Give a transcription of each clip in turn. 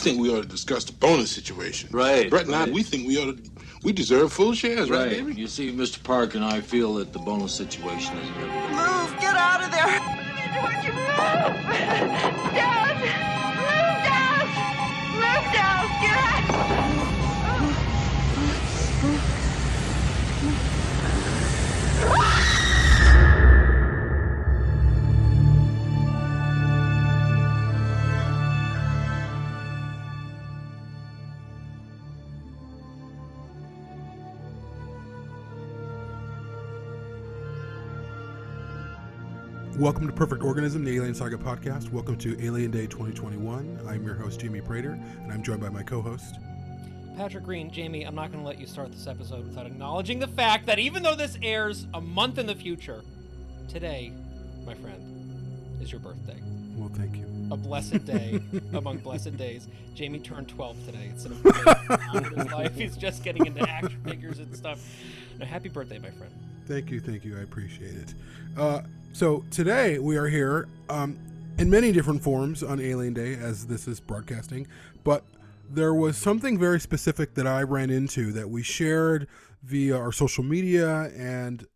think we ought to discuss the bonus situation. Right, Brett and I, we think we ought to, we deserve full shares, right, Right. baby? You see, Mr. Park and I feel that the bonus situation is inevitable. Move! Get out of there! Don't you move! Dad! Move, Dad! Move, Dad! Get Welcome to Perfect Organism, the Alien Saga podcast. Welcome to Alien Day 2021. I'm your host, Jamie Prater, and I'm joined by my co host. Patrick Green, Jamie, I'm not going to let you start this episode without acknowledging the fact that even though this airs a month in the future, today, my friend, is your birthday. Well, thank you. A blessed day among blessed days. Jamie turned 12 today. It's an amazing time in his life. He's just getting into action figures and stuff. No, happy birthday, my friend. Thank you, thank you. I appreciate it. Uh, so today we are here um, in many different forms on Alien Day, as this is broadcasting, but there was something very specific that I ran into that we shared via our social media, and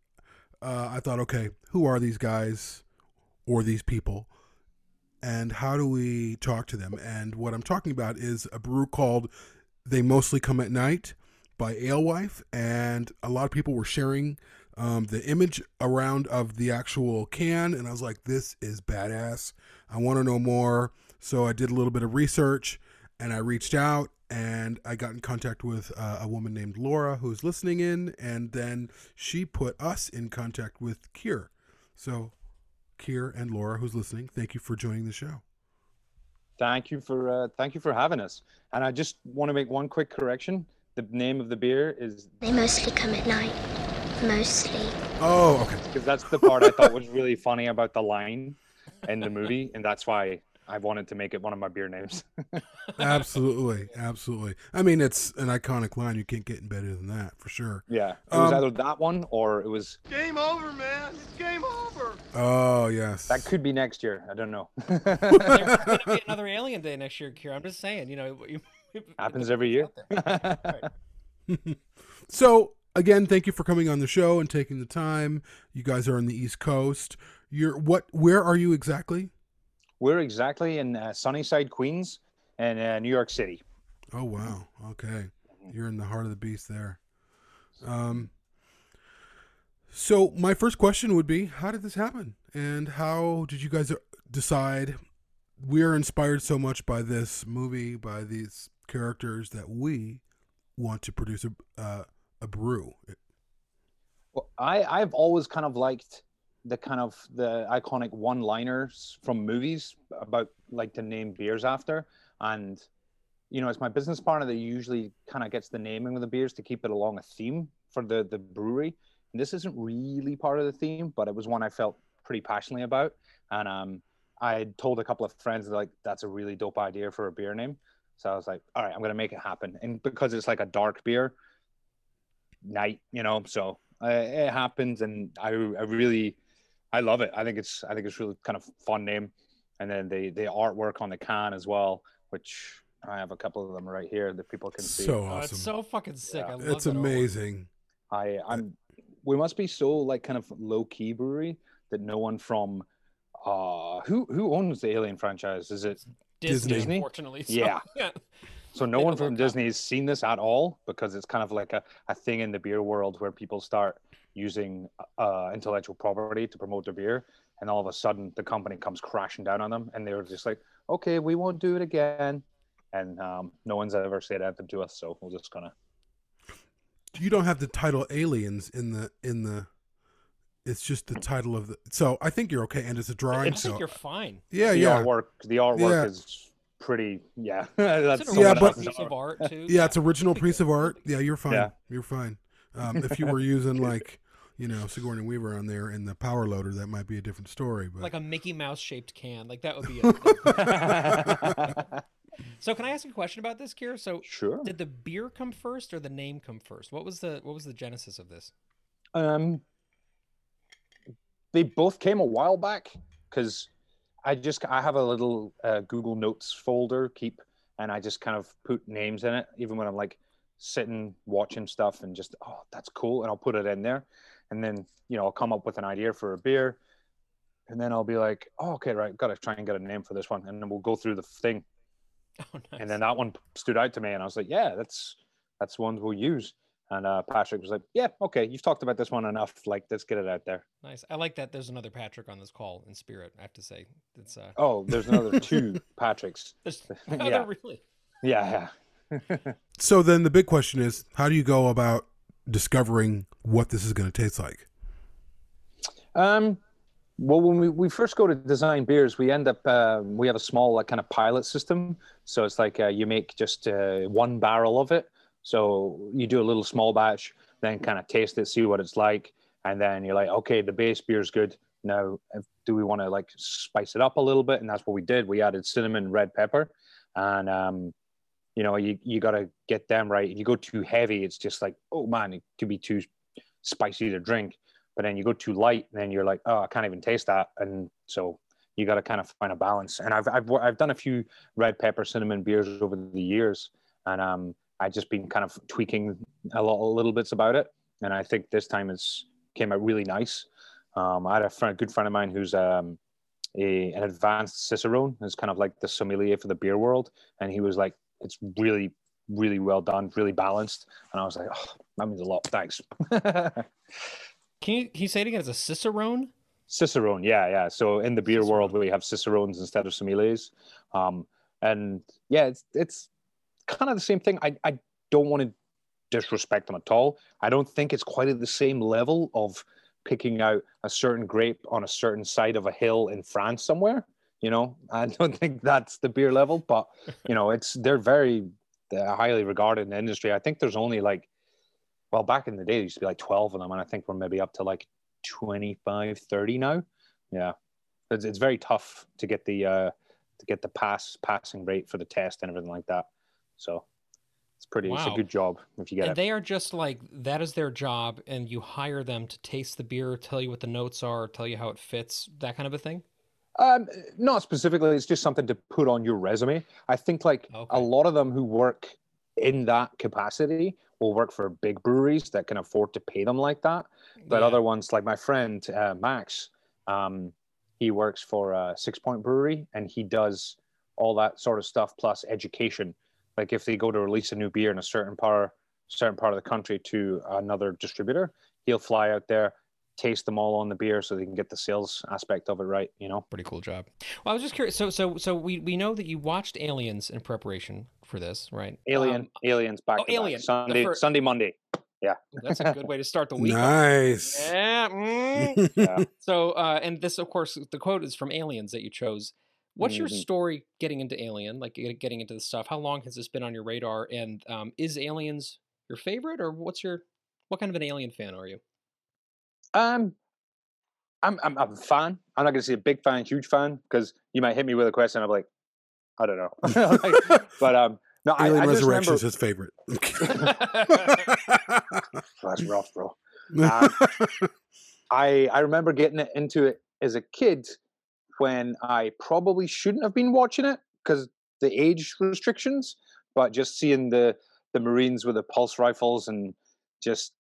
uh, I thought, okay, who are these guys or these people? And how do we talk to them? And what I'm talking about is a brew called They Mostly Come at Night by Alewife, and a lot of people were sharing um, the image around of the actual can, and I was like, "This is badass. I want to know more." So I did a little bit of research, and I reached out, and I got in contact with uh, a woman named Laura who's listening in, and then she put us in contact with Kier. So, Kier and Laura, who's listening, thank you for joining the show. Thank you for uh, thank you for having us. And I just want to make one quick correction. The name of the beer is They mostly come at night. Mostly. Oh, okay. because that's the part I thought was really funny about the line in the movie, and that's why I wanted to make it one of my beer names. absolutely, absolutely. I mean, it's an iconic line. You can't get in better than that, for sure. yeah, it was Um, either that one or it was Game over, man. It's game over. Oh yes. that could be next year. I don't know. There's going to be another Alien Day next year, Kira. I'm just saying, you know. You, Happens every year. So again, thank you for coming on the show and taking the time. You guys are on the East Coast. You're what? Where are you exactly? We're exactly in uh, Sunnyside, Queens, and uh, New York City. Oh wow. Okay, you're in the heart of the beast there. Um. So my first question would be, how did this happen, and how did you guys uh, decide? We are inspired so much by this movie, by these characters, that we want to produce a uh, a brew. Well, I I've always kind of liked the kind of the iconic one-liners from movies about like to name beers after, and you know, it's my business partner that usually kind of gets the naming of the beers to keep it along a theme for the the brewery. And this isn't really part of the theme, but it was one I felt pretty passionately about, and um, I had told a couple of friends like that's a really dope idea for a beer name. So I was like, all right, I'm gonna make it happen. And because it's like a dark beer, night, you know. So uh, it happens, and I, I really, I love it. I think it's, I think it's really kind of fun name, and then the the artwork on the can as well, which I have a couple of them right here that people can see. So Oh, awesome. it's so fucking sick. Yeah. I love it's that artwork. amazing. I, I'm, we must be so like kind of low key brewery that no one from, uh, who who owns the Alien franchise? Is it Disney, Disney? unfortunately. So, Yeah. So no one from look up. Disney has seen this at all because it's kind of like a, a thing in the beer world where people start using uh, intellectual property to promote their beer, and all of a sudden the company comes crashing down on them, and they're just like, "Okay, we won't do it again," and um, no one's ever said anything to us, so we're just gonna. You don't have the title aliens in the in the. It's just the title of the. So I think you're okay, and it's a drawing. I think So you're fine. yeah, yeah. the yeah, artwork, the artwork Yeah. is pretty. Yeah, that's It's Yeah, but- piece of art too. yeah. It's original piece of art. Yeah, you're fine. Yeah. You're fine. Um, if you were using like, you know, Sigourney Weaver on there in the power loader, that might be a different story. But like a Mickey Mouse shaped can. Like that would be it. so can I ask a question about this, Kira? So sure. did the beer come first or the name come first? What was the what was the genesis of this? Um, they both came a while back because I just I have a little uh, Google Notes folder keep and I just kind of put names in it, even when I'm like sitting watching stuff and just oh that's cool, and I'll put it in there, and then you know I'll come up with an idea for a beer, and then I'll be like, oh okay, right, got to try and get a name for this one, and then we'll go through the thing, Oh, nice. and then that one stood out to me, and I was like, yeah, that's that's one we'll use. And uh, Patrick was like, "Yeah, okay, you've talked about this one enough. Like, let's get it out there." nice. I like that. There's another Patrick on this call in spirit. I have to say, it's uh, Oh, there's another two Patricks. there's, yeah. really. Yeah, yeah. So then the big question is, how do you go about discovering what this is going to taste like? Um, well, when we, we first go to design beers, we end up uh, we have a small like, kind of pilot system. So it's like uh, you make just uh, one barrel of it. So you do a little small batch, then kind of taste it, see what it's like, and then you're like, okay, the base beer is good. Now, do we want to like spice it up a little bit? And that's what we did. We added cinnamon, red pepper, and um, you know, you you got to get them right. If you go too heavy, it's just like, oh man, it could be too spicy to drink but then you go too light and then you're like oh i can't even taste that and so you got to kind of find a balance and I've, I've i've done a few red pepper cinnamon beers over the years and um i just been kind of tweaking a lot little bits about it and i think this time it's came out really nice um i had a friend a good friend of mine who's um a, an advanced cicerone is kind of like the sommelier for the beer world and he was like it's really really well done really balanced and i was like oh, that means a lot thanks Can you can you say it again? It's a cicerone. Cicerone, yeah, yeah. So in the beer Cicerone. world, we have cicerones instead of sommeliers, um, and yeah, it's it's kind of the same thing. I I don't want to disrespect them at all. I don't think it's quite at the same level of picking out a certain grape on a certain side of a hill in France somewhere. You know, I don't think that's the beer level, but you know, it's they're very uh, highly regarded in the industry. I think there's only like, well, back in the day, there used to be like 12 of them, and I think we're maybe up to like 25, 30 now. Yeah, it's, it's very tough to get the uh, to get the pass passing rate for the test and everything like that. So it's pretty. It's a good job if you get and it. they are just like that is their job, and you hire them to taste the beer, tell you what the notes are, tell you how it fits, that kind of a thing. Um, not specifically. It's just something to put on your resume. I think like Okay. a lot of them who work in that capacity will work for big breweries that can afford to pay them like that. But Yeah. other ones, like my friend uh, Max, um, he works for a Sixpoint Brewery and he does all that sort of stuff plus education. Like if they go to release a new beer in a certain part, certain part of the country to another distributor, he'll fly out there, taste them all on the beer so they can get the sales aspect of it right. You know. pretty cool job. Well, I was just curious. So, so, so we we know that you watched Aliens in preparation for this, right? Alien, Um, aliens back oh, to back. Alien, Sunday, fir- Sunday, Monday. Yeah. That's a good way to start the week. Nice. Yeah. mm. Yeah. So, uh, and this, of course, the quote is from Aliens that you chose. What's your Mhm. story getting into Alien? Like getting into the stuff. How long has this been on your radar? And um, is Aliens your favorite, or what's your what kind of an Alien fan are you? Um, I'm, I'm, I'm a fan. I'm not going to say a big fan, huge fan, because you might hit me with a question. I'm like, I don't know. Like, but um, no, I, Alien I just Resurrection remember is his favorite. that's rough, bro. Uh, I I remember getting it into it as a kid when I probably shouldn't have been watching it because the age restrictions, but just seeing the the Marines with the pulse rifles and just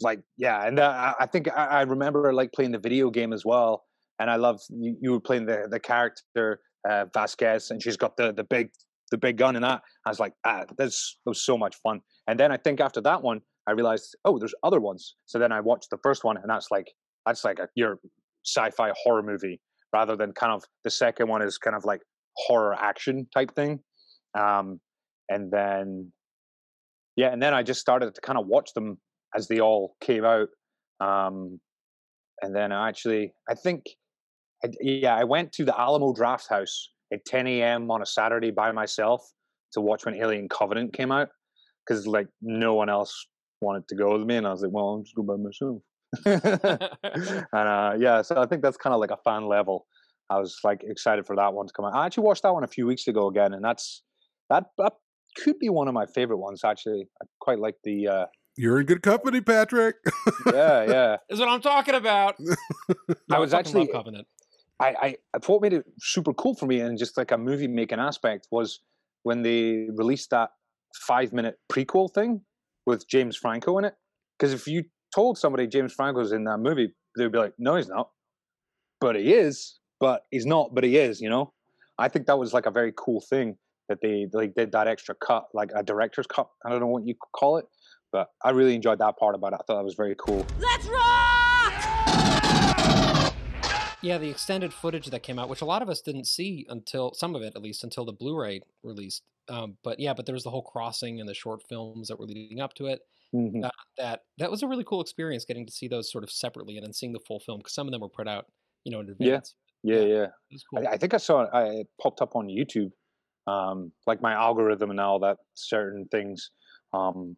like yeah, and uh, I- I think I, I remember like playing the video game as well, and I love you, you were playing the the character uh, Vasquez, and she's got the the big the big gun and that. I was like, ah, that was so much fun. And then I think after that one, I realized, oh, there's other ones. So then I watched the first one, and that's like that's like a your sci-fi horror movie rather than kind of the second one is kind of like horror action type thing. Um, and then yeah, and then I just started to kind of watch them as they all came out. Um, and then I actually, I think, yeah, I went to the Alamo Drafthouse at 10 a.m. on a Saturday by myself to watch when Alien Covenant came out because like no one else wanted to go with me, and I was like, well, I'll just go by myself. and uh, yeah, so I think that's kind of like a fan level. I was like excited for that one to come out. I actually watched that one a few weeks ago again, and that's that that could be one of my favorite ones. Actually, I quite like the uh, You're in good company, Patrick. yeah yeah. is what I'm talking about. I was fucking love actually- Covenant. I, I what made it super cool for me and just like a movie making aspect was when they released that five minute prequel thing with James Franco in it. Because if you told somebody James Franco's in that movie, they'd be like, no, he's not. But he is. But he's not. But he is. You know. I think that was like a very cool thing that they like did that extra cut, like a director's cut. I don't know what you call it, but I really enjoyed that part about it. I thought that was very cool. Let's rock! Yeah, the extended footage that came out, which a lot of us didn't see until some of it, at least, until the Blu-ray released. Um, but yeah, but there was the whole crossing and the short films that were leading up to it. Mhm. Uh, that that was a really cool experience, getting to see those sort of separately and then seeing the full film because some of them were put out, you know, in advance. Yeah, yeah. It was cool. I, I think I saw it. I, it popped up on YouTube, um, like my algorithm and all that certain things. Um,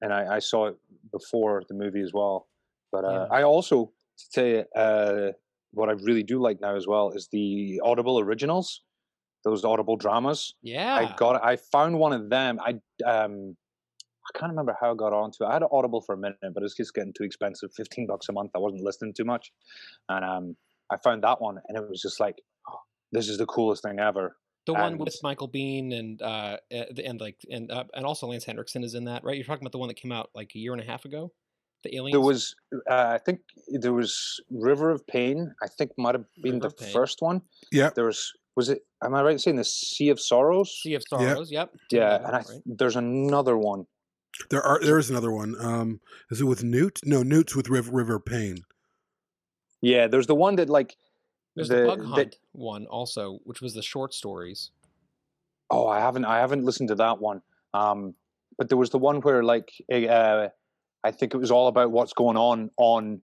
and I, I saw it before the movie as well. But uh, Yeah. I also to tell you uh, what I really do like now as well is the Audible originals, those Audible dramas. yeah, I got I found one of them. I um I can't remember how I got onto it. I had an Audible for a minute, but it was just getting too expensive. Fifteen bucks a month. I wasn't listening too much, and um I found that one, and it was just like, oh, this is the coolest thing ever. the one with Michael Biehn and uh and and, like and uh, and also Lance Henriksen is in that, right? You're talking about the one that came out like a year and a half ago, the Aliens. There was, uh, I think, there was River of Pain. I think might have been River the first one. Yeah. There was, was it? Am I right in saying the Sea of Sorrows? Sea of Sorrows. Yep. did yeah, and I, right? there's another one. There are there is another one. Um, is it with Newt? No, Newt's with River, River Pain. Yeah, there's the one that like There's the- the, Bug the- Hunt one also, which was the short stories. Oh, I haven't I haven't listened to that one. Um, but there was the one where like eh, uh, I think it was all about what's going on on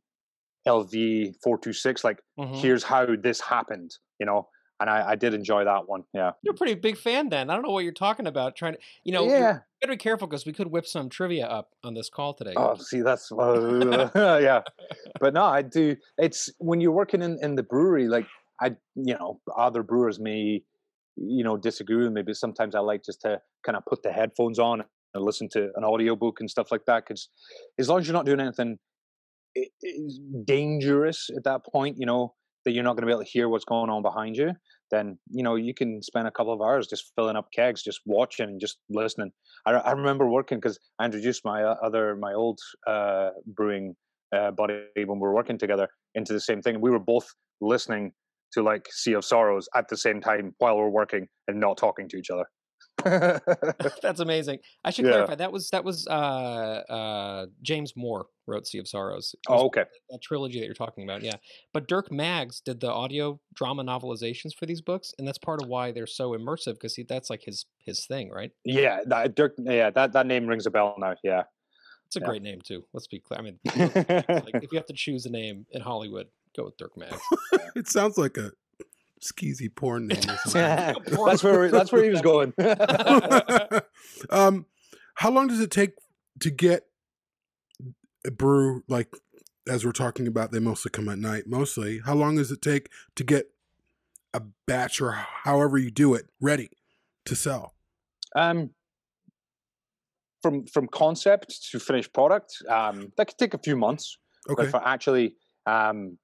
LV four two six. Like Mhm. here's how this happened, you know. And I, I did enjoy that one. Yeah. You're a pretty big fan then. I don't know what you're talking about. Trying to, you know, yeah. gotta be careful because we could whip some trivia up on this call today. Oh, see, that's uh, yeah. But no, I do. It's when you're working in in the brewery. Like I, you know, other brewers may, you know, disagree with me, but sometimes I like just to kind of put the headphones on and listen to an audiobook and stuff like that. Because as long as you're not doing anything dangerous at that point, you know, that you're not going to be able to hear what's going on behind you, then you know you can spend a couple of hours just filling up kegs, just watching and just listening. I, I remember working because I introduced my uh, other my old uh, brewing uh, buddy when we were working together into the same thing. We were both listening to like Sea of Sorrows at the same time while we're working and not talking to each other. That's amazing. I should Yeah. clarify that was that was uh, uh, James Moore wrote Sea of Sorrows. Oh, okay. that trilogy that you're talking about, yeah. But Dirk Maggs did the audio drama novelizations for these books, and that's part of why they're so immersive because that's like his his thing, right? Yeah, that, Dirk. Yeah, that that name rings a bell now. Yeah. It's a Yeah. great name too. Let's be clear. I mean, like, if you have to choose a name in Hollywood, go with Dirk Maggs. It sounds like a skeezy porn name or something. that's where that's where he was going. um, how long does it take to get a brew like as we're talking about? They mostly come at night. Mostly, how long does it take to get a batch or however you do it ready to sell? um, from from concept to finished product, um, that could take a few months. Okay, But for actually um,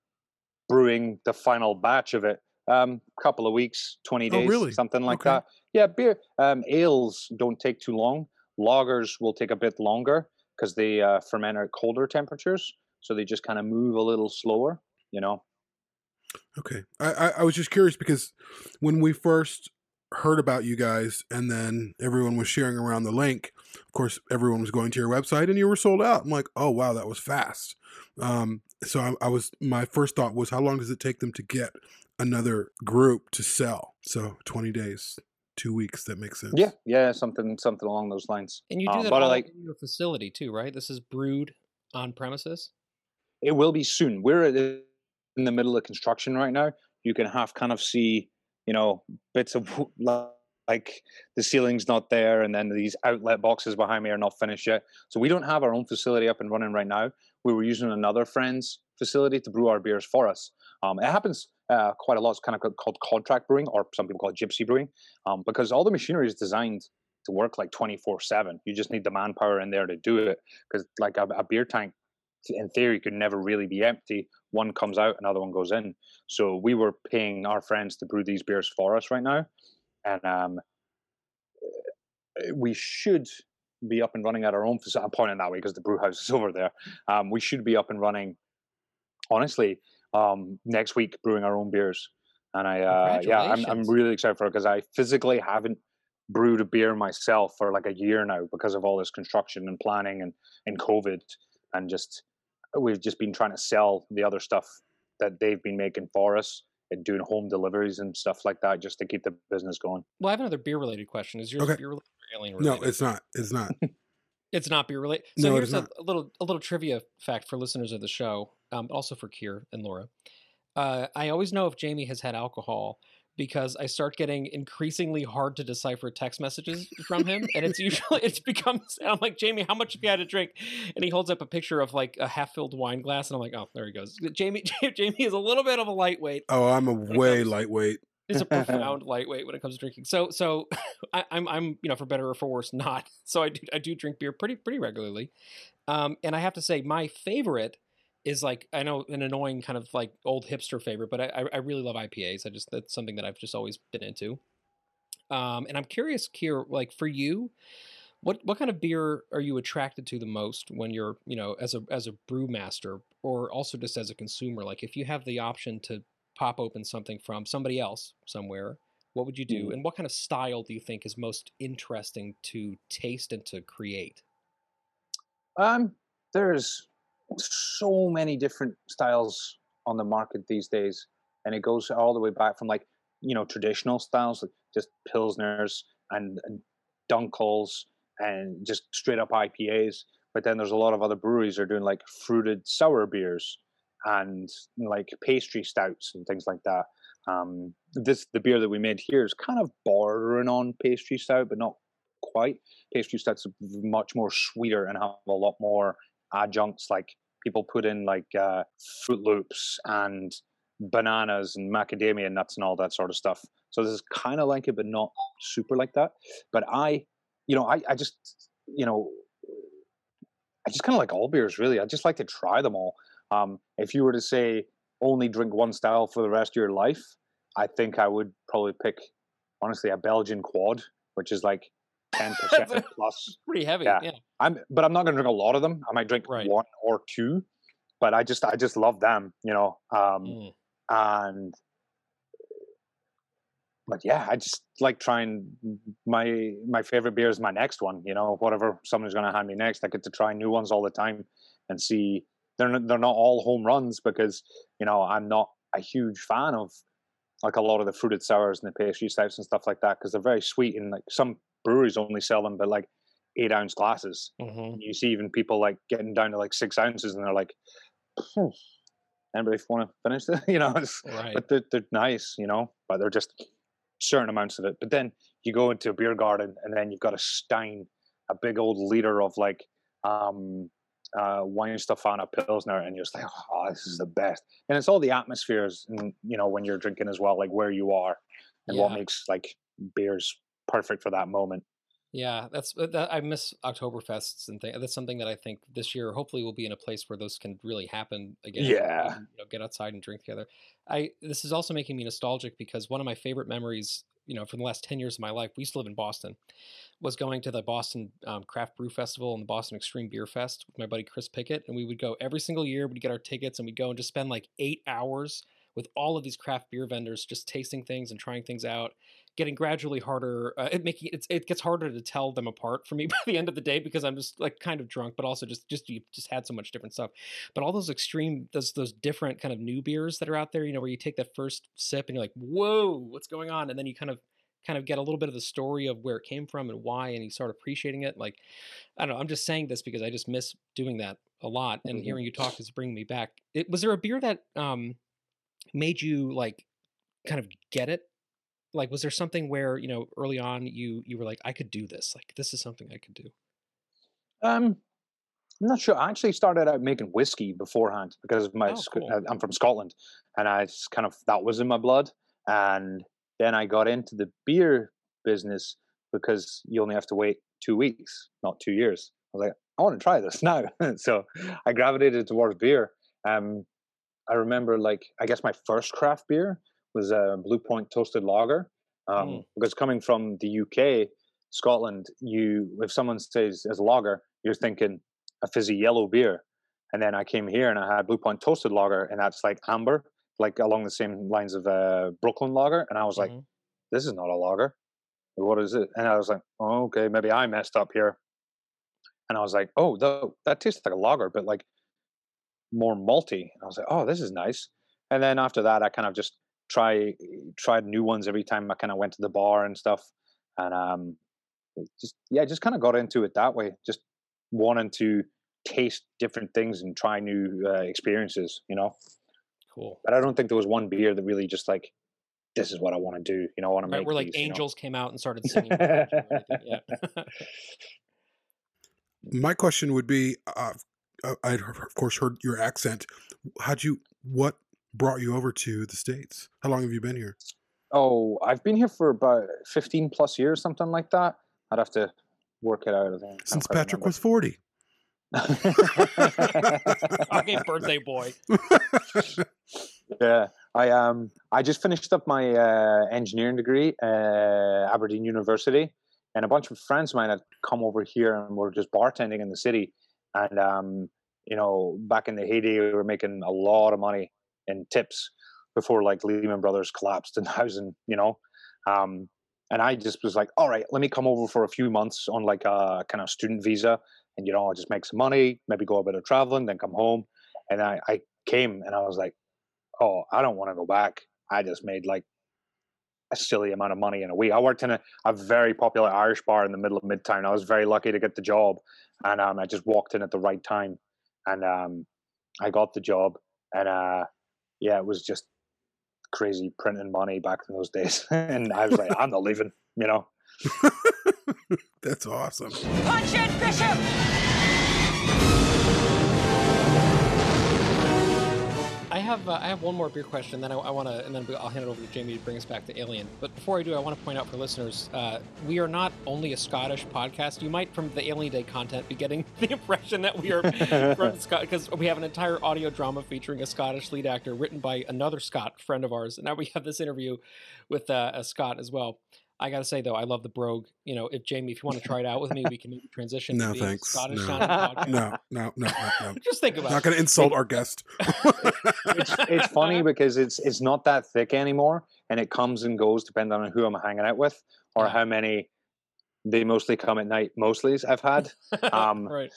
brewing the final batch of it, um, couple of weeks, 20 days, really? something like Okay. that. Yeah, beer um, ales don't take too long. Lagers will take a bit longer because they uh, ferment at colder temperatures, so they just kind of move a little slower. You know. okay. I, I I was just curious because when we first heard about you guys and then everyone was sharing around the link of course everyone was going to your website and you were sold out i'm like oh wow that was fast um so I, I was my first thought was how long does it take them to get another group to sell so 20 days two weeks that makes sense Yeah, yeah, something something along those lines. And you do Um, that but all like in your facility too, right? This is brewed on premises. it will be soon. We're in the middle of construction right now. You can half kind of see, you know, bits of like the ceiling's not there, and then these outlet boxes behind me are not finished yet. So we don't have our own facility up and running right now. We were using another friend's facility to brew our beers for us. Um, it happens uh, quite a lot. It's kind of called contract brewing, or some people call it gypsy brewing, um, because all the machinery is designed to work like 24 7 you just need the manpower in there to do it because like a, a beer tank in theory could never really be empty one comes out another one goes in so we were paying our friends to brew these beers for us right now and um uh, we should be up and running at our own facility. I'm pointing that way because the brew house is over there. Um, we should be up and running, honestly, um, next week brewing our own beers. And I, uh, yeah, I'm, I'm really excited for it because I physically haven't brewed a beer myself for like a year now because of all this construction and planning and, and COVID. And just, we've just been trying to sell the other stuff that they've been making for us and doing home deliveries and stuff like that just to keep the business going. Well, I have another beer related question. Is yours Okay. beer related or alien related? No, it's not. It's not. It's not beer related. So No, here's a, not. a little a little trivia fact for listeners of the show, um, also for Kier and Laura. Uh, I always know if Jamie has had alcohol because I start getting increasingly hard to decipher text messages from him, and it's usually it's becomes. I'm like, Jamie, how much have you had to drink? And he holds up a picture of like a half filled wine glass, and I'm like, oh, there he goes. Jamie, Jamie is a little bit of a lightweight. Oh, I'm a way lightweight. Is a profound lightweight when it comes to drinking. So, so I, I'm, I'm, you know, for better or for worse, not. So I do, I do drink beer pretty, pretty regularly. Um, and I have to say, my favorite is like I know an annoying kind of like old hipster favorite, but I, I- really love IPAs. I just that's something that I've just always been into. Um, and I'm curious, Kier, like for you, what what kind of beer are you attracted to the most when you're, you know, as a as a brewmaster, or also just as a consumer? Like if you have the option to pop open something from somebody else somewhere, what would you do? And what kind of style do you think is most interesting to taste and to create? Um, there's so many different styles on the market these days, and it goes all the way back from like you know traditional styles, like just pilsners and, and dunkels and just straight up IPAs. But then there's a lot of other breweries that are doing like fruited sour beers and like pastry stouts and things like that. Um, this the beer that we made here is kind of bordering on pastry stout, but not quite. Pastry stouts are much more sweeter and have a lot more adjuncts. Like people put in like uh, Froot Loops and bananas and macadamia nuts and all that sort of stuff. So this is kind of like it, but not super like that. But I, you know, I, I just, you know, I just kind of like all beers, really. I just like to try them all. Um, if you were to say only drink one style for the rest of your life, I think I would probably pick, honestly, a Belgian quad, which is like ten percent plus. Pretty heavy, Yeah. yeah. I'm, but I'm not going to drink a lot of them. I might drink Right. one or two, but I just, I just love them, you know. Um, Mm. and but yeah, I just like trying my my favorite beer is my next one. You know, whatever someone's going to hand me next, I get to try new ones all the time and see. They're not, they're not all home runs because you know I'm not a huge fan of like a lot of the fruited sours and the pastry stouts and stuff like that because they're very sweet and like some breweries only sell them but like eight ounce glasses. Mhm. You see even people like getting down to like six ounces and they're like, "Hmm, anybody want to finish this? You know, it's, Right. but they're, they're nice, you know, but they're just certain amounts of it. But then you go into a beer garden and then you've got a stein, a big old liter of like um uh Weihenstephaner Pilsner, and you're just like, oh, this is the best. And it's all the atmospheres and you know, when you're drinking as well, like where you are and what makes like beers perfect for that moment. Yeah, that's uh, that, I miss Oktoberfests and things. That's something that I think this year hopefully we'll be in a place where those can really happen again. Yeah. can, you know, get outside and drink together. I this is also making me nostalgic because one of my favorite memories, you know, from the last ten years of my life, we used to live in Boston, was going to the Boston um, Craft Brew Festival and the Boston Extreme Beer Fest with my buddy Chris Pickett, and we would go every single year. We'd get our tickets and we'd go and just spend like eight hours with all of these craft beer vendors, just tasting things and trying things out getting gradually harder. Uh, it making it's, it gets harder to tell them apart for me by the end of the day because I'm just like kind of drunk, but also just just you just had so much different stuff. But all those extreme those those different kind of new beers that are out there, you know, where you take that first sip and you're like, whoa, what's going on? And then you kind of kind of get a little bit of the story of where it came from and why, and you start appreciating it. Like I don't know, I'm just saying this because I just miss doing that a lot, and Mhm. hearing you talk is bringing me back. It was there a beer that um made you like kind of get it like was there something where you know early on you you were like i could do this like this is something i could do Um, I'm not sure. I actually started out making whiskey beforehand because of my. Oh, Sc- cool. uh, I'm from Scotland, and I just kind of that was in my blood. And then I got into the beer business because you only have to wait two weeks, not two years. I was like, I want to try this now. so I gravitated towards beer. Um, I remember, like, I guess my first craft beer was a Blue Point Toasted Lager. Um, Mm. Because coming from the UK, Scotland, you if someone says as a lager, you're thinking a fizzy yellow beer, and then I came here and I had Blue Point toasted lager, and that's like amber, like along the same lines of uh, Brooklyn lager, and I was like, Mhm. this is not a lager. What is it? And I was like, oh, okay, maybe I messed up here. And I was like, oh, though that tastes like a lager, but like more malty. And I was like, oh, this is nice. And then after that, I kind of just try tried new ones every time I kind of went to the bar and stuff. And um, just yeah, just kind of got into it that way. Just wanting to taste different things and try new uh, experiences, you know. Cool. But I don't think there was one beer that really just like this is what I want to do. You know, I want to Right, make where like these, you know? angels came out and started singing. yeah. My question would be uh, uh, I'd of course heard your accent. How'd you, what brought you over to the States? How long have you been here? Oh, I've been here for about 15 plus years, something like that. I'd have to work it out. I think. I don't Since quite Patrick was 40. okay, birthday boy. yeah, I um I just finished up my uh, engineering degree uh, Aberdeen University, and a bunch of friends of mine had come over here and were just bartending in the city. And um, you know, back in the heyday, we were making a lot of money in tips before like Lehman Brothers collapsed in housing. You know, um, and I just was like, all right, let me come over for a few months on like a kind of student visa, and you know, I'll just make some money, maybe go a bit of traveling, then come home. And I, I came and I was like, oh, I don't want to go back. I just made like a silly amount of money in a week. I worked in a, a very popular Irish bar in the middle of Midtown. I was very lucky to get the job, and um, I just walked in at the right time, and um, I got the job. And uh, yeah, it was just crazy printing money back in those days. and I was like, I'm not leaving. You know. That's awesome. Punch it, Bishop! Have uh, I have one more beer question, then I, I want to, and then I'll hand it over to Jamie to bring us back to Alien. But before I do, I want to point out for listeners, uh, we are not only a Scottish podcast. You might, from the Alien Day content, be getting the impression that we are from Scott because we have an entire audio drama featuring a Scottish lead actor, written by another Scot friend of ours. And now we have this interview with uh, a Scot as well. I gotta say though, I love the brogue. You know, if Jamie, if you want to try it out with me, we can maybe transition. No, to thanks. Scottish No. No, no, no, no, no. Just think about Not it. going to insult our guest. it's it's funny because it's it's not that thick anymore, and it comes and goes depending on who I'm hanging out with or Yeah. how many. They mostly come at night. Mostly's I've had. Um, right.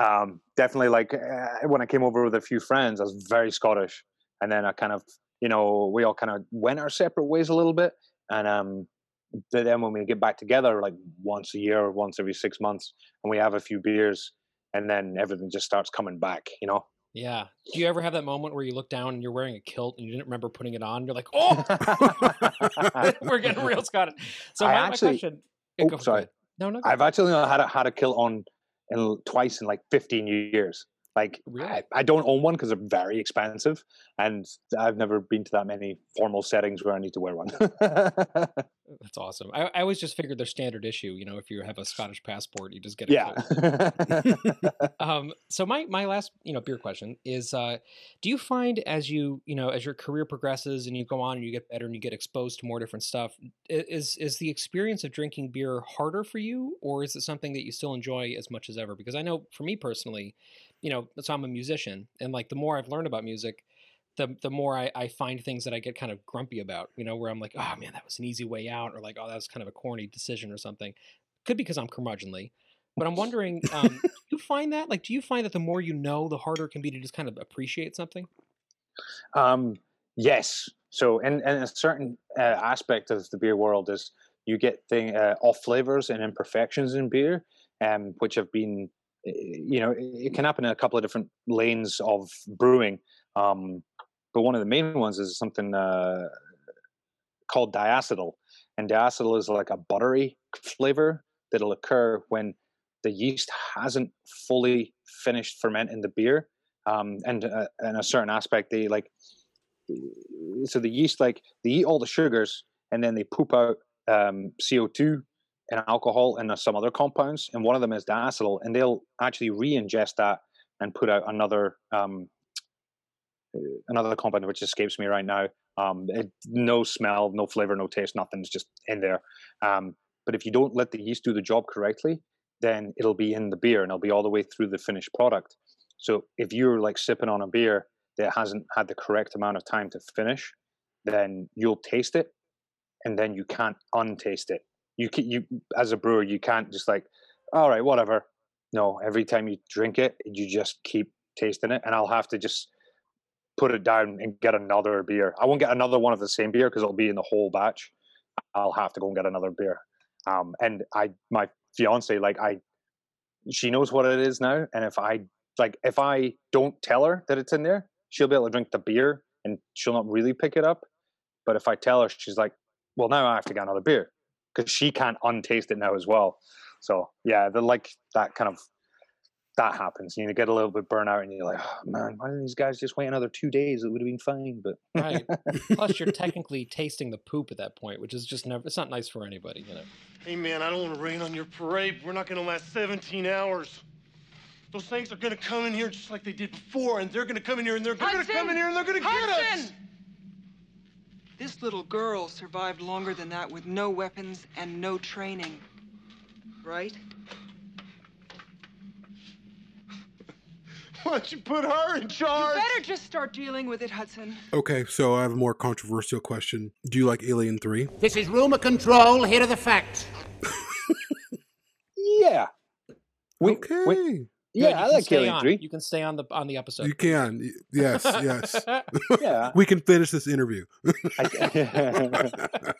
um, definitely like uh, when I came over with a few friends, I was very Scottish, and then I kind of, you know, we all kind of went our separate ways a little bit, and um, then when we get back together, like once a year or once every six months, and we have a few beers, and then everything just starts coming back, you know. Yeah. Do you ever have that moment where you look down and you're wearing a kilt and you didn't remember putting it on? You're like, oh, we're getting real Scottish. So I my, my actually- question. Oh, sorry. No, no. I've actually had a, had a kilt on in twice in like 15 years. Like Really? I, I don't own one because they're very expensive, and I've never been to that many formal settings where I need to wear one. That's awesome. I, I always just figured they're standard issue. You know, if you have a Scottish passport, you just get it. yeah. um so my my last you know beer question is uh do you find as you you know as your career progresses and you go on and you get better and you get exposed to more different stuff is is the experience of drinking beer harder for you or is it something that you still enjoy as much as ever because i know for me personally you know so i'm a musician and like the more i've learned about music the, the more I, I find things that I get kind of grumpy about, you know, where I'm like, oh man, that was an easy way out, or like, oh, that was kind of a corny decision or something. Could be because I'm curmudgeonly, but I'm wondering, um, do you find that? Like, do you find that the more you know, the harder it can be to just kind of appreciate something? Um, yes. So, and in a certain uh, aspect of the beer world, is you get thing uh, off flavors and imperfections in beer, um, which have been, you know, it, can happen in a couple of different lanes of brewing. Um, but one of the main ones is something uh, called diacetyl, and diacetyl is like a buttery flavor that'll occur when the yeast hasn't fully finished fermenting the beer. Um, and uh, in a certain aspect, they like so the yeast like they eat all the sugars and then they poop out um, CO2 and alcohol and uh, some other compounds, and one of them is diacetyl, and they'll actually re-ingest that and put out another um, uh, another compound which escapes me right now. Um, it, no smell, no flavor, no taste, nothing's just in there. Um, But if you don't let the yeast do the job correctly, then it'll be in the beer and it'll be all the way through the finished product. So if you're like sipping on a beer that hasn't had the correct amount of time to finish, then you'll taste it and then you can't untaste it. You can, you as a brewer, you can't just like, all right, whatever. No, every time you drink it, you just keep tasting it, and I'll have to just put it down and get another beer. I won't get another one of the same beer because it'll be in the whole batch. I'll have to go and get another beer. Um, and I, my fiance, like I, she knows what it is now, and if I like, if I don't tell her that it's in there, she'll be able to drink the beer and she'll not really pick it up. But if I tell her, she's like, well, now I have to get another beer because she can't untaste it now as well. So yeah, the like that kind of that happens. You know, get a little bit burnout, and you're like, oh, man, why didn't these guys just wait another two days? It would have been fine. But right. Plus, you're technically tasting the poop at that point, which is just never. It's not nice for anybody, you know. Hey, man, I don't want to rain on your parade. We're not going to last 17 hours. Those things are going to come in here just like they did before, and they're going to come in here, and they're going to come in here, and they're going to get us. Hudson! This little girl survived longer than that with no weapons and no training. Right? Why don't you put her in charge? You better just start dealing with it, Hudson. Okay, so I have a more controversial question. Do you like Alien 3? This is rumor control. Here are the facts. yeah, we, okay. we- Good, yeah, you I like stay Alien on. Three. You can stay on the on the episode. You can. Yes, yes. Yeah, we can finish this interview. I,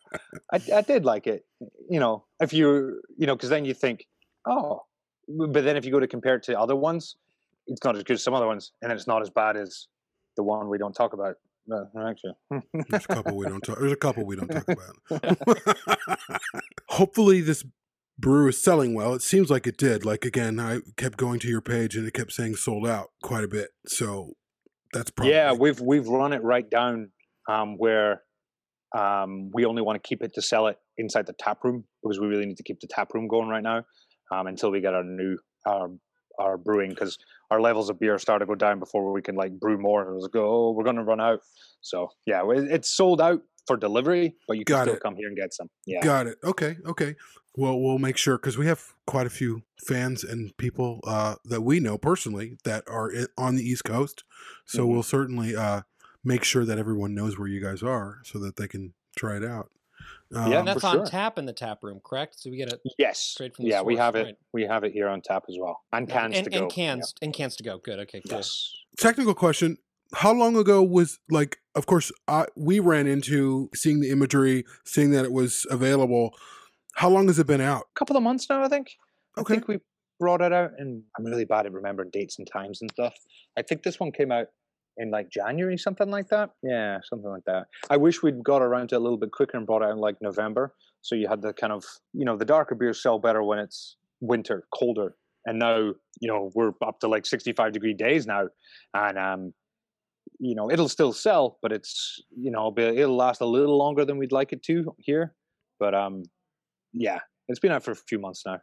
I, I did like it. You know, if you you know, because then you think, oh, but then if you go to compare it to other ones, it's not as good as some other ones, and it's not as bad as the one we don't talk about. No, actually, There's a couple we don't talk. There's a couple we don't talk about. Hopefully, this brew is selling well. It seems like it did. Like again, I kept going to your page and it kept saying sold out quite a bit. So that's probably yeah, we've we've run it right down um, where um, we only want to keep it to sell it inside the tap room because we really need to keep the tap room going right now um, until we get our new our our brewing because our levels of beer start to go down before we can like brew more. And it was like, oh, we're going to run out. So yeah, it's sold out for delivery, but you can Got still it. come here and get some. Yeah, Got it. Okay. Okay. Well, we'll make sure because we have quite a few fans and people uh, that we know personally that are on the East Coast. So Mhm. we'll certainly uh, make sure that everyone knows where you guys are so that they can try it out. Um, Yeah, and that's on sure. tap in the tap room, correct? So we get it Yes. straight from the yeah, we source, have it. right. We have it here on tap as well, and cans and, to go. and cans and cans to go. Good. Okay. Cool. Yes. technical question how long ago was like of course I, we ran into seeing the imagery seeing that it was available how long has it been out A couple of months now, I think. I think we brought it out, and I'm really bad at remembering dates and times and stuff. I think this one came out in like January, something like that. Yeah, something like that. I wish we'd got around to it a little bit quicker and brought it out in like November, so you had the kind of you know the darker beers sell better when it's winter, colder, and now you know we're up to like 65 degree days now, and um. You know, it'll still sell, but it's you know, it'll last a little longer than we'd like it to here. But um, yeah, it's been out for a few months now.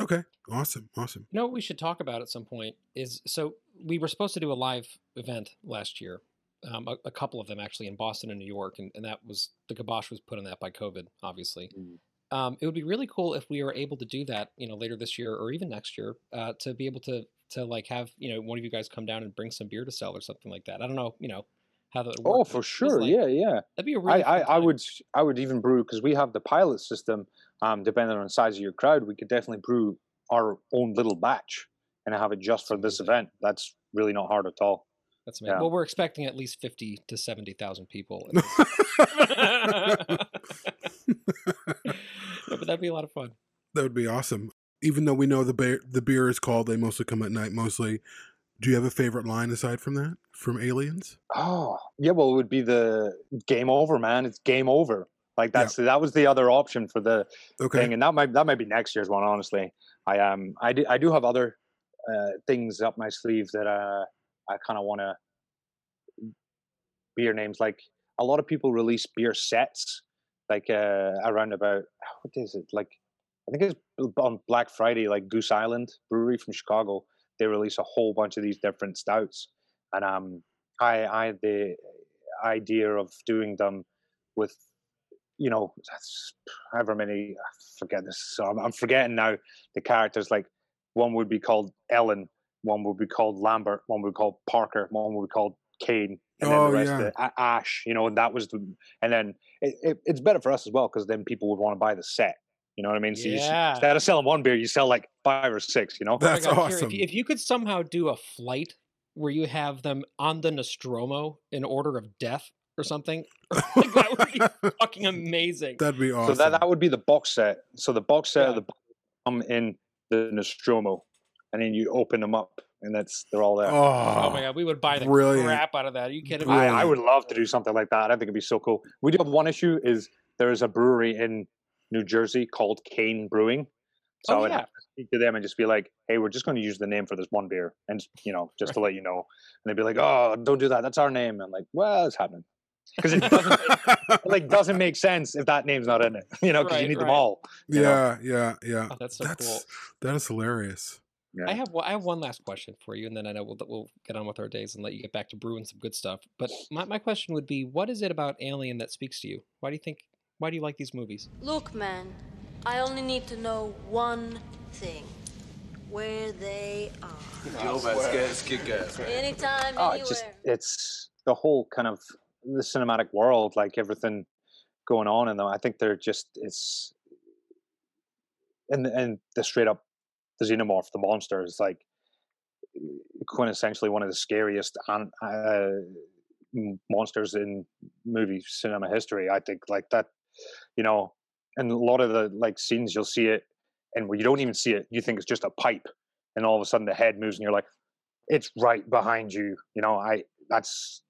okay awesome awesome You know what we should talk about at some point is so we were supposed to do a live event last year, um, a, a couple of them actually in Boston and New York, and, and that was the kibosh was put on that by COVID, obviously. Mm. Um, it would be really cool if we were able to do that, you know, later this year or even next year, uh, to be able to to like have you know one of you guys come down and bring some beer to sell or something like that. I don't know, you know, how that. Oh, for sure. like yeah, yeah. that'd be a really. I, I, I would I would even brew because we have the pilot system. Um, depending on the size of your crowd, we could definitely brew our own little batch and have it just for this event. That's really not hard at all. That's amazing. yeah. Well, we're expecting at least fifty to seventy thousand people. No, but that'd be a lot of fun. that would be awesome even though we know the beer the beer is called they mostly come at night mostly do you have a favorite line aside from that from aliens Oh, yeah. Well, it would be the game over, man. It's game over. Like that's that was the other option for the okay thing, and that might that might be next year's one. Honestly, I um I do I do have other uh, things up my sleeve that uh I kind of want to beer names. Like a lot of people release beer sets, like uh around about what is it like? I think it's on Black Friday, like Goose Island Brewery from Chicago. They release a whole bunch of these different stouts, and um I I had the idea of doing them with you know, that's however many. I forget this. So I'm, I'm forgetting now the characters. Like one would be called Ellen, one would be called Lambert, one would be called Parker, one would be called Kane, and then Oh, the rest yeah. of A- Ash. You know, and that was the. And then it, it, it's better for us as well because then people would want to buy the set. You know what I mean? So you, Yeah. instead of selling one beer, you sell like five or six. You know? Oh That's God, Kira, awesome. If, you, if you could somehow do a flight where you have them on the Nostromo in order of death or something, like, that would be fucking amazing. That'd be awesome. So that that would be the box set. So the box set of the come in the Nostromo, and then you open them up, and that's they're all there. Oh oh, my god, we would buy the brilliant. crap out of that. Are you kidding me? I, I would love to do something like that. I think it'd be so cool. We do have one issue: is there is a brewery in New Jersey called Kane Brewing. So Oh, I would yeah. have to speak to them and just be like, "Hey, we're just going to use the name for this one beer, and you know, just to let you know." And they'd be like, "Oh, don't do that. That's our name." And I'm like, "Well, it's happening." Because it doesn't it, like doesn't make sense if that name's not in it, you know, because you Right, need them all. you know? yeah, yeah, yeah. Oh, that's so That's cool. that is hilarious. Yeah. I have one- I have one last question for you, and then I know we'll we'll get on with our days and let you get back to brewing some good stuff. But my, my question would be, what is it about Alien that speaks to you? Why do you think? Why do you like these movies? Look, man, I only need to know one thing. Where they are. Joe Vasquez, kick ass. Anytime, Oh, anywhere. it's just it's the whole kind of the cinematic world, like everything going on in them. I think they're just it's and and the straight up the xenomorph, the monster is like quintessentially one of the scariest an, uh, monsters in movie cinema history. I think like that, you know, and a lot of the like scenes you'll see it, and where you don't even see it, you think it's just a pipe, and all of a sudden the head moves, and you're like, it's right behind you. You know, I that's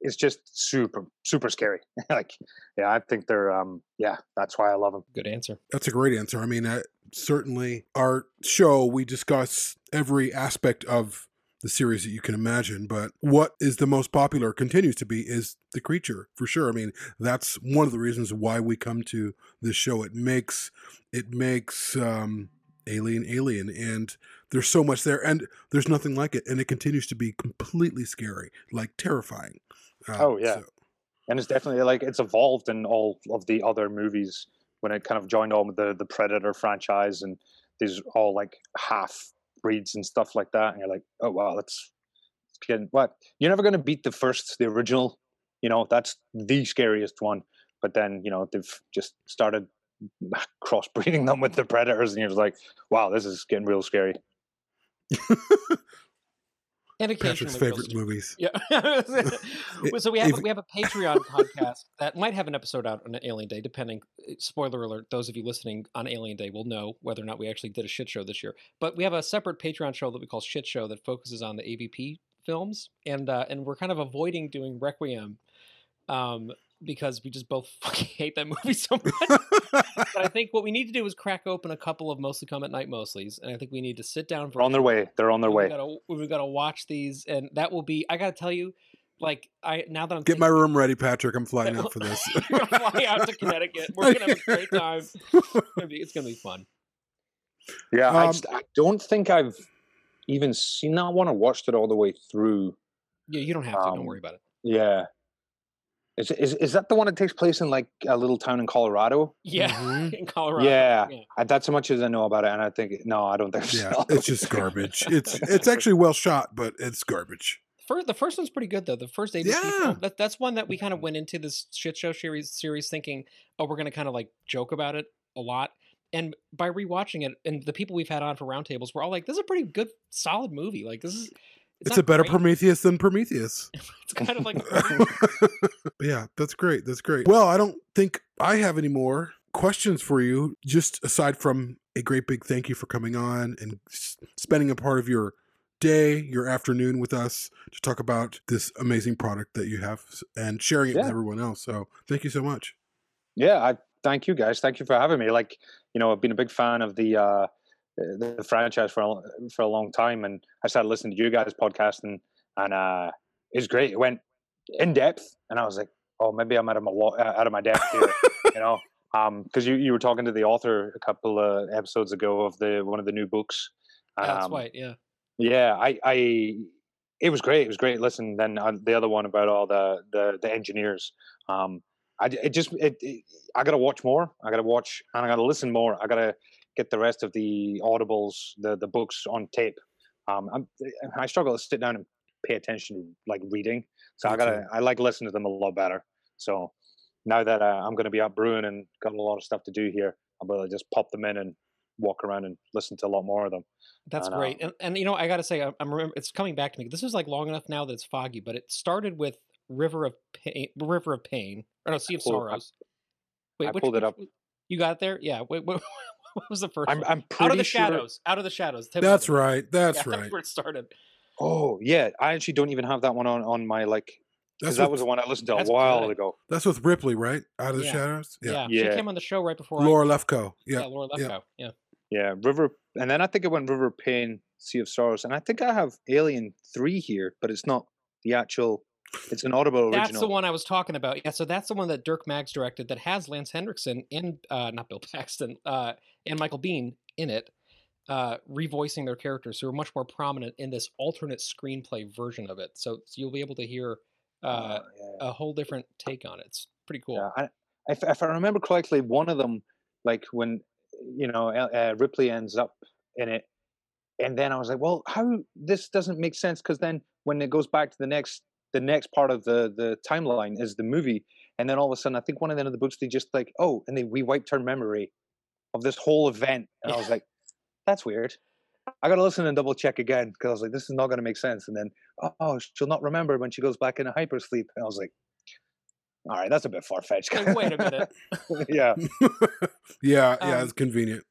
it's just super super scary. like, yeah, I think they're um yeah, that's why I love them. Good answer. That's a great answer. I mean, uh, certainly our show we discuss every aspect of the series that you can imagine, but what is the most popular continues to be is the creature for sure. I mean, that's one of the reasons why we come to this show. It makes it makes um alien alien and there's so much there and there's nothing like it and it continues to be completely scary, like terrifying. Uh, Oh, yeah. so- and it's definitely like it's evolved in all of the other movies when it kind of joined on with the the Predator franchise and these all like half breeds and stuff like that. And you're like, oh wow, that's getting what you're never going to beat the first, the original. You know, that's the scariest one. But then you know they've just started crossbreeding them with the predators, and you're just like, wow, this is getting real scary. And Patrick's occasionally, favorite movies. Yeah. so we have we have a Patreon podcast that might have an episode out on Alien Day, depending. eh, Spoiler alert: those of you listening on Alien Day will know whether or not we actually did a shit show this year. But we have a separate Patreon show that we call Shit Show that focuses on the AVP films, and uh, and we're kind of avoiding doing Requiem, um, because we just both fucking hate that movie so much. but I think what we need to do is crack open a couple of mostly come at night mostlies, and I think we need to sit down for They're on their way. They're on their we way. gotta we gotta watch these, and that will be. I gotta tell you, like I now that I'm Get my room ready, Patrick. I'm flying out for this. You're gonna fly out to Connecticut. We're gonna have a great time. It's gonna be, it's gonna be fun. Yeah, I, Um, just, I don't think I've even seen that one or watched it all the way through. Yeah, you don't have to. don't Um, worry about it. Yeah. Is, is is that the one that takes place in like a little town in Colorado? Yeah, Mhm. in Colorado. Yeah, I, that's as much as I know about it, and I think no, I don't think Yeah, so. it's just garbage. It's it's actually well shot, but it's garbage. First, the first one's pretty good though. The first AVP Yeah. film. That, that's one that we kind of went into this shit show series series thinking, oh, we're gonna kind of like joke about it a lot. And by rewatching it, and the people we've had on for roundtables, we're all like, "This is a pretty good, solid movie. Like this is." It's, not a better great. Prometheus than Prometheus. It's kind of like yeah, that's great. That's great. Well, I don't think I have any more questions for you. Just aside from a great big thank you for coming on and spending a part of your day, your afternoon with us to talk about this amazing product that you have and sharing it with everyone else. So, thank you so much. yeah, I thank you guys. Thank you for having me. Like you know, I've been a big fan of the uh, the, franchise for a, for a long time, and I started listening to you guys' podcast, and and uh, it was great. It went in depth, and I was like, oh, maybe I'm out of my wa- uh, out of my depth here, you know. Um, because you, you were talking to the author a couple of episodes ago of the one of the new books. Yeah, that's Um, white. Yeah. Yeah, I, I, it was great. It was great. Listen, then uh, the other one about all the the, the engineers. Um, I it just it, it I gotta watch more. I gotta watch and I gotta listen more. I gotta get the rest of the audibles, the the books on tape. Um, I'm, I struggle to sit down and pay attention to like reading, so I gotta. I like listening to them a lot better. So now that uh, I'm gonna be out brewing and got a lot of stuff to do here, I'm gonna just pop them in and walk around and listen to a lot more of them. That's And, uh, great. And, and you know, I got to say, I'm, I'm remember it's coming back to me. This is like long enough now that it's foggy, but it started with River of Pain, River of Pain, or no, Sea of pulled- I- Sorrows. Wait, I pulled it up. You got it there? Yeah. Wait, what, what was the 1st I'm one? I'm Out of the sure. shadows. Out of the shadows. Tip That's of it. right. That's Yeah, right. That's where it started. Oh yeah, I actually don't even have that one on on my like because that was the one I listened to a while good. ago. that's with Ripley, right? Out of the Yeah. shadows. Yeah. Yeah. She came on the show right before. I- Laura Lefko. yeah, Yeah. Laura yeah. Lefko. Yeah. Yeah, River, and then I think it went River Pain, Sea of Sorrows, and I think I have Alien Three here, but it's not the actual. It's an Audible original. That's the one I was talking about. Yeah, so that's the one that Dirk Maggs directed that has Lance Henriksen and uh, not Bill Paxton uh, and Michael Biehn in it, uh, revoicing their characters who are much more prominent in this alternate screenplay version of it. So, so you'll be able to hear uh, Uh, yeah. a whole different take on it. It's pretty cool. Yeah, I, if, if I remember correctly, one of them, like when you know uh, Ripley ends up in it, and then I was like, well, how this doesn't make sense because then when it goes back to the next the next part of the the timeline is the movie, and then all of a sudden I think one of the end of the books they just like oh, and they we wiped her memory of this whole event, and I was like, that's weird. I gotta listen and double check again because I was like, this is not gonna make sense. And then, oh, she'll not remember when she goes back into hypersleep. And I was like, all right, that's a bit far fetched. Like, wait a minute. yeah. yeah. Yeah. Um, It's convenient.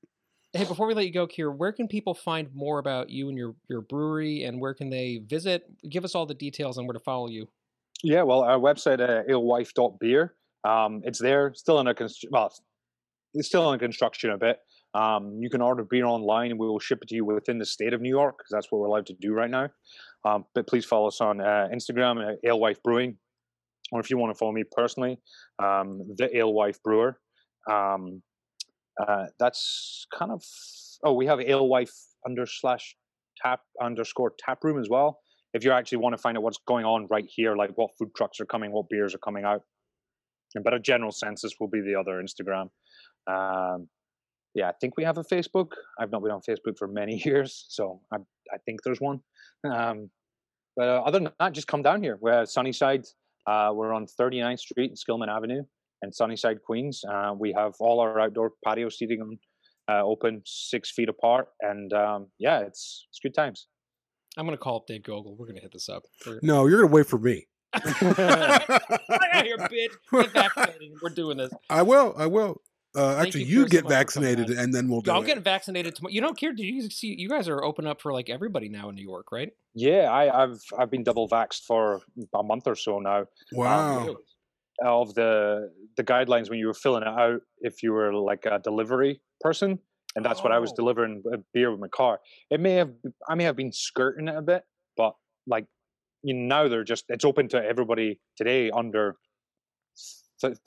Hey, before we let you go, Kier, where can people find more about you and your, your brewery and where can they visit? Give us all the details on where to follow you. Yeah, well, our website, uh, alewife.beer, um, it's there, still in a well, it's still in construction a bit. Um, you can order beer online, and we will ship it to you within the state of New York because that's what we're allowed to do right now. Um, but please follow us on uh, Instagram, uh, Alewife Brewing, or if you want to follow me personally, um, the Alewife Brewer. Um, uh, that's kind of oh, we have Alewife under slash tap underscore tap room as well if you actually want to find out what's going on right here, like what food trucks are coming, what beers are coming out. But a general census will be the other Instagram. Um, yeah, I think we have a Facebook. I've not been on Facebook for many years, so I, I think there's one. Um, but uh, other than that, just come down here. We're at Sunnyside. Uh, we're on 39th Street and Skillman Avenue in Sunnyside, Queens. Uh, we have all our outdoor patio seating uh, open six feet apart, and um, yeah, it's it's good times. I'm going to call up Dave Gogol. We're going to hit this up. We're- No, you're gonna wait for me. Get here, bitch. Get vaccinated. We're doing this. I will. I will. Uh, actually, you, you Pierce, so get much for coming vaccinated, and then we'll do I'm it. getting vaccinated tomorrow. You don't care? Did you see? You guys are open up for like everybody now in New York, right? Yeah, I, I've I've been double vaxxed for a month or so now. Wow. Really? Of the the guidelines when you were filling it out, if you were like a delivery person, and that's what I was Oh. delivering a beer with my car. It may have I may have been skirting it a bit, but like you know, now they're just it's open to everybody today under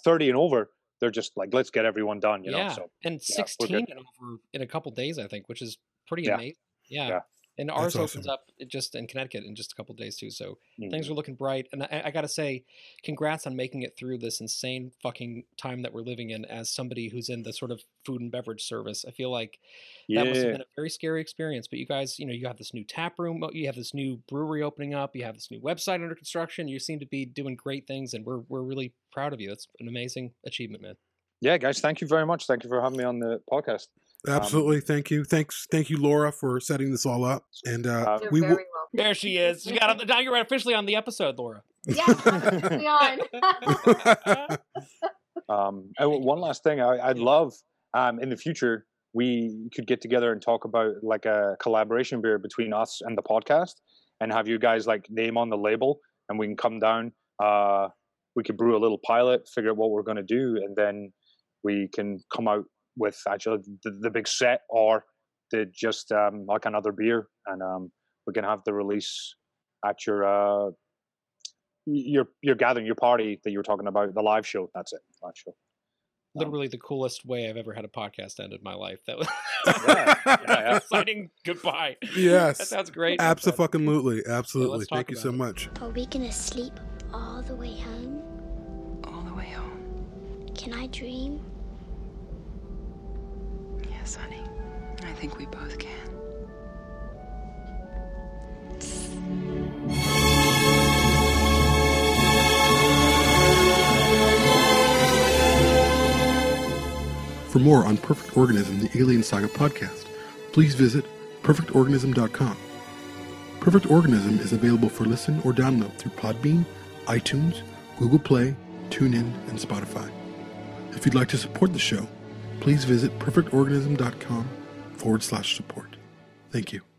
thirty and over. They're just like let's get everyone done, you yeah. know. So and yeah, 16 good. and over in a couple days, I think, which is pretty Yeah. amazing. Yeah. Yeah. And ours opens up just in Connecticut in just a couple days too. So things Mhm. are looking bright. And I, I got to say, congrats on making it through this insane fucking time that we're living in. As somebody who's in the sort of food and beverage service, I feel like that must have been a very scary experience. But you guys, you know, you have this new tap room, you have this new brewery opening up, you have this new website under construction. You seem to be doing great things, and we're we're really proud of you. It's an amazing achievement, man. yeah, guys, thank you very much. Thank you for having me on the podcast. Absolutely. thank you. Thanks. Thank you, Laura, for setting this all up. And uh, You're we very will. welcome. There she is. She got on, now you're officially on the episode, Laura. Yeah, I'm officially on. Um, one last thing, I, I'd love um, in the future we could get together and talk about like a collaboration beer between us and the podcast, and have you guys like name on the label, and we can come down. Uh, we could brew a little pilot, figure out what we're going to do, and then we can come out with actually the, the big set or the just um, like another beer, and um, we can have the release at your uh, your your gathering, your party that you were talking about, the live show. That's it, live show. Literally the coolest way I've ever had a podcast end in my life. That was Yeah, yeah, yeah. exciting goodbye. Yes, that sounds great. Absolutely. Absolutely. talk Thank you so it. much. Are we gonna sleep all the way home? All the way home. Can I dream? Yes, honey. I think we both can. For more on Perfect Organism, the Alien Saga podcast, please visit perfectorganism.com. Perfect Organism is available for listen or download through Podbean, iTunes, Google Play, TuneIn, and Spotify. If you'd like to support the show, please visit perfectorganism.com forward slash support. Thank you.